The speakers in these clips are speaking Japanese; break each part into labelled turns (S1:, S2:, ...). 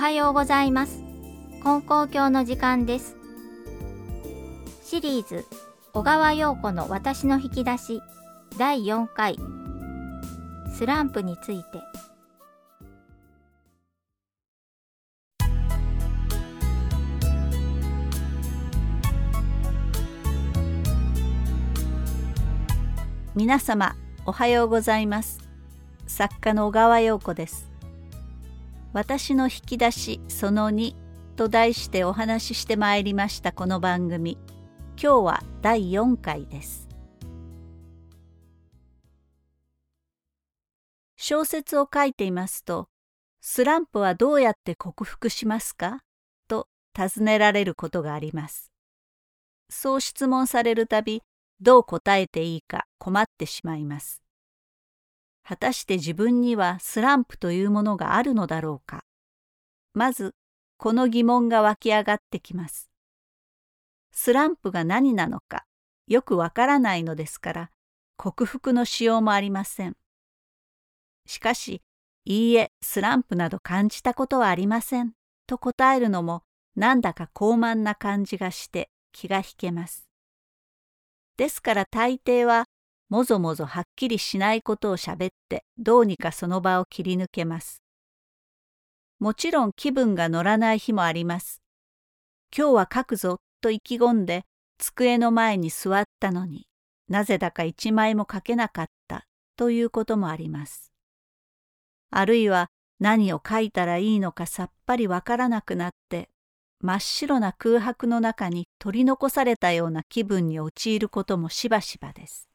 S1: はようございます。金光教の時間です。シリーズ小川陽子の私の引き出し第4回。スランプについて。
S2: 皆様おはようございます。作家の小川陽子です。私の引き出しその2と題してお話ししてまいりましたこの番組。今日は第4回です。小説を書いていますとスランプはどうやって克服しますか？と尋ねられることがあります。そう質問されるたびどう答えていいか困ってしまいます。果たして自分にはスランプというものがあるのだろうか。まず、この疑問が湧き上がってきます。スランプが何なのか、よくわからないのですから、克服のしようもありません。しかし、いいえ、スランプなど感じたことはありません、と答えるのも、なんだか高慢な感じがして気が引けます。ですから大抵はもぞもぞはっきりしないことをしゃべってどうにかその場を切り抜けます。もちろん気分が乗らない日もあります。今日は書くぞと意気込んで机の前に座ったのになぜだか一枚も書けなかったということもあります。あるいは何を書いたらいいのかさっぱりわからなくなって真っ白な空白の中に取り残されたような気分に陥ることもしばしばです。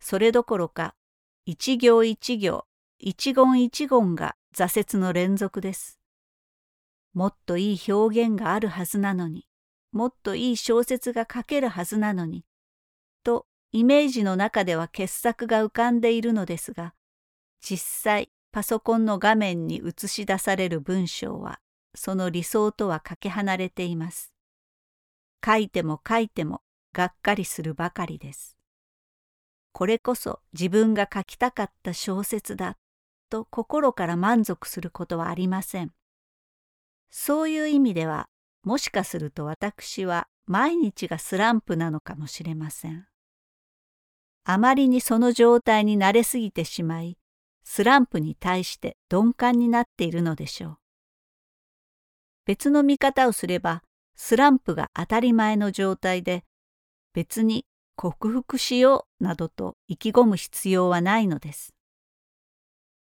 S2: それどころか一行一行一言一言が挫折の連続です。もっといい表現があるはずなのにもっといい小説が書けるはずなのにとイメージの中では傑作が浮かんでいるのですが実際パソコンの画面に映し出される文章はその理想とはかけ離れています。書いても書いてもがっかりするばかりです。これこそ自分が書きたかった小説だと心から満足することはありません。そういう意味ではもしかすると私は毎日がスランプなのかもしれません。あまりにその状態に慣れすぎてしまいスランプに対して鈍感になっているのでしょう。別の見方をすればスランプが当たり前の状態で別に克服しようなどと意気込む必要はないのです。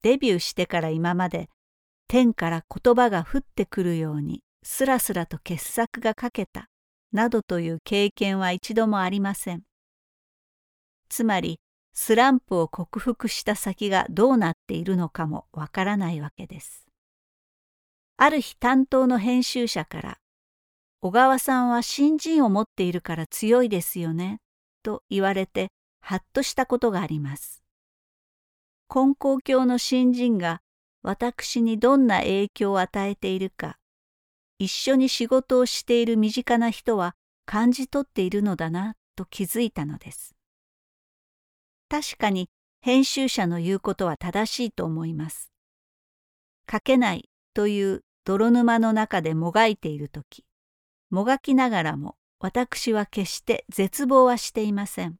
S2: デビューしてから今まで天から言葉が降ってくるようにすらすらと傑作が書けたなどという経験は一度もありません。つまりスランプを克服した先がどうなっているのかもわからないわけです。ある日担当の編集者から「小川さんは新人を持っているから強いですよね」と言われてはっとしたことがあります。根高教の新人が私にどんな影響を与えているか、一緒に仕事をしている身近な人は感じ取っているのだなと気づいたのです。確かに編集者の言うことは正しいと思います。書けないという泥沼の中でもがいている時、もがきながらも私は決して絶望はしていません。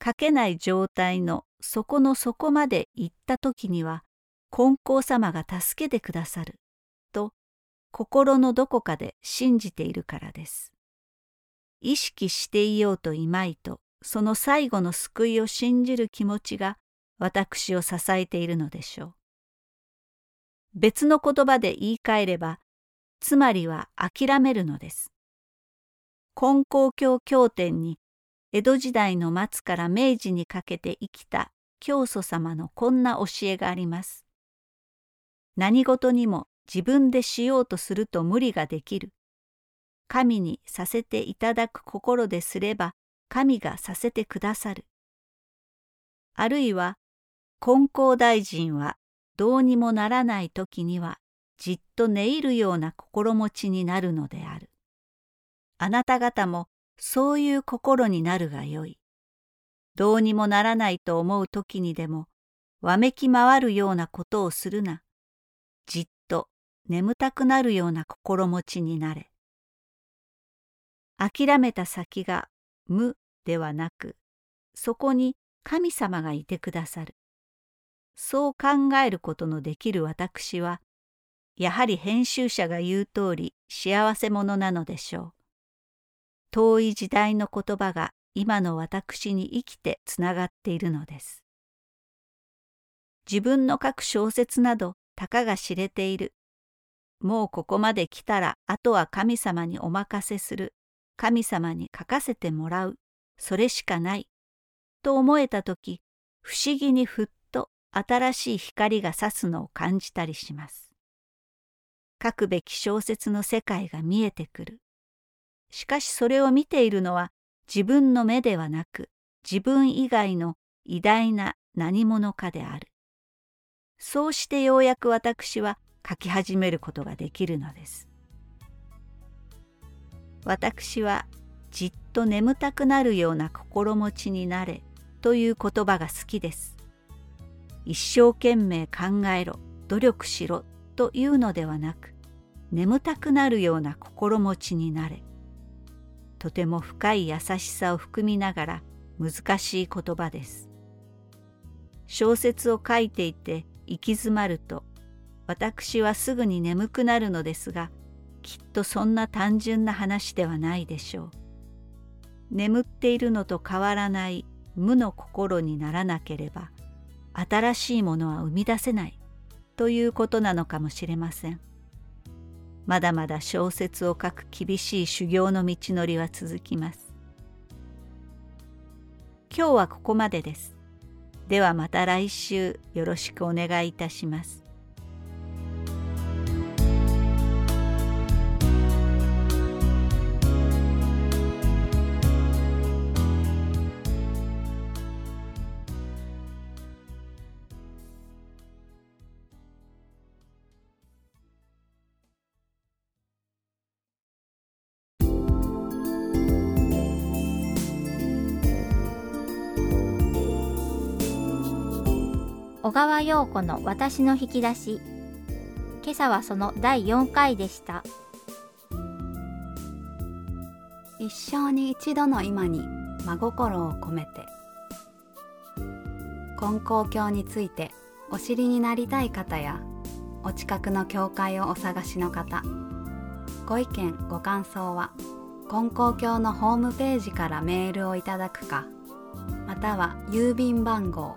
S2: 書けない状態の底の底まで行った時には金光様が助けてくださると心のどこかで信じているからです。意識していようといまいとその最後の救いを信じる気持ちが私を支えているのでしょう。別の言葉で言い換えればつまりは諦めるのです。金光教経典に江戸時代の末から明治にかけて生きた教祖様のこんな教えがあります。何事にも自分でしようとすると無理ができる。神にさせていただく心ですれば神がさせてくださる。あるいは金光大臣はどうにもならない時にはじっと寝入るような心持ちになるのである。あなた方もそういう心になるがよい。どうにもならないと思う時にでも、わめき回るようなことをするな。じっと眠たくなるような心持ちになれ。諦めた先が無ではなく、そこに神様がいてくださる。そう考えることのできる私は、やはり編集者が言う通り幸せ者なのでしょう。遠い時代の言葉が今の私に生きてつながっているのです。自分の書く小説などたかが知れている。もうここまで来たらあとは神様にお任せする。神様に書かせてもらう。それしかない。と思えた時、不思議にふっと新しい光が差すのを感じたりします。書くべき小説の世界が見えてくる。しかしそれを見ているのは自分の目ではなく自分以外の偉大な何者かである。そうしてようやく私は書き始めることができるのです。私はじっと眠たくなるような心持ちになれという言葉が好きです。一生懸命考えろ、努力しろというのではなく、眠たくなるような心持ちになれ。とても深い優しさを含みながら難しい言葉です。小説を書いていて行き詰まると私はすぐに眠くなるのですがきっとそんな単純な話ではないでしょう。眠っているのと変わらない無の心にならなければ新しいものは生み出せないということなのかもしれません。まだまだ小説を書く厳しい修行の道のりは続きます。今日はここまでです。ではまた来週よろしくお願いいたします。
S1: 小川陽子の私の引き出し。今朝はその第4回でした。
S3: 一生に一度の今に真心を込めて。金光教についてお知りになりたい方やお近くの教会をお探しの方ご意見ご感想は金光教のホームページからメールをいただくかまたは郵便番号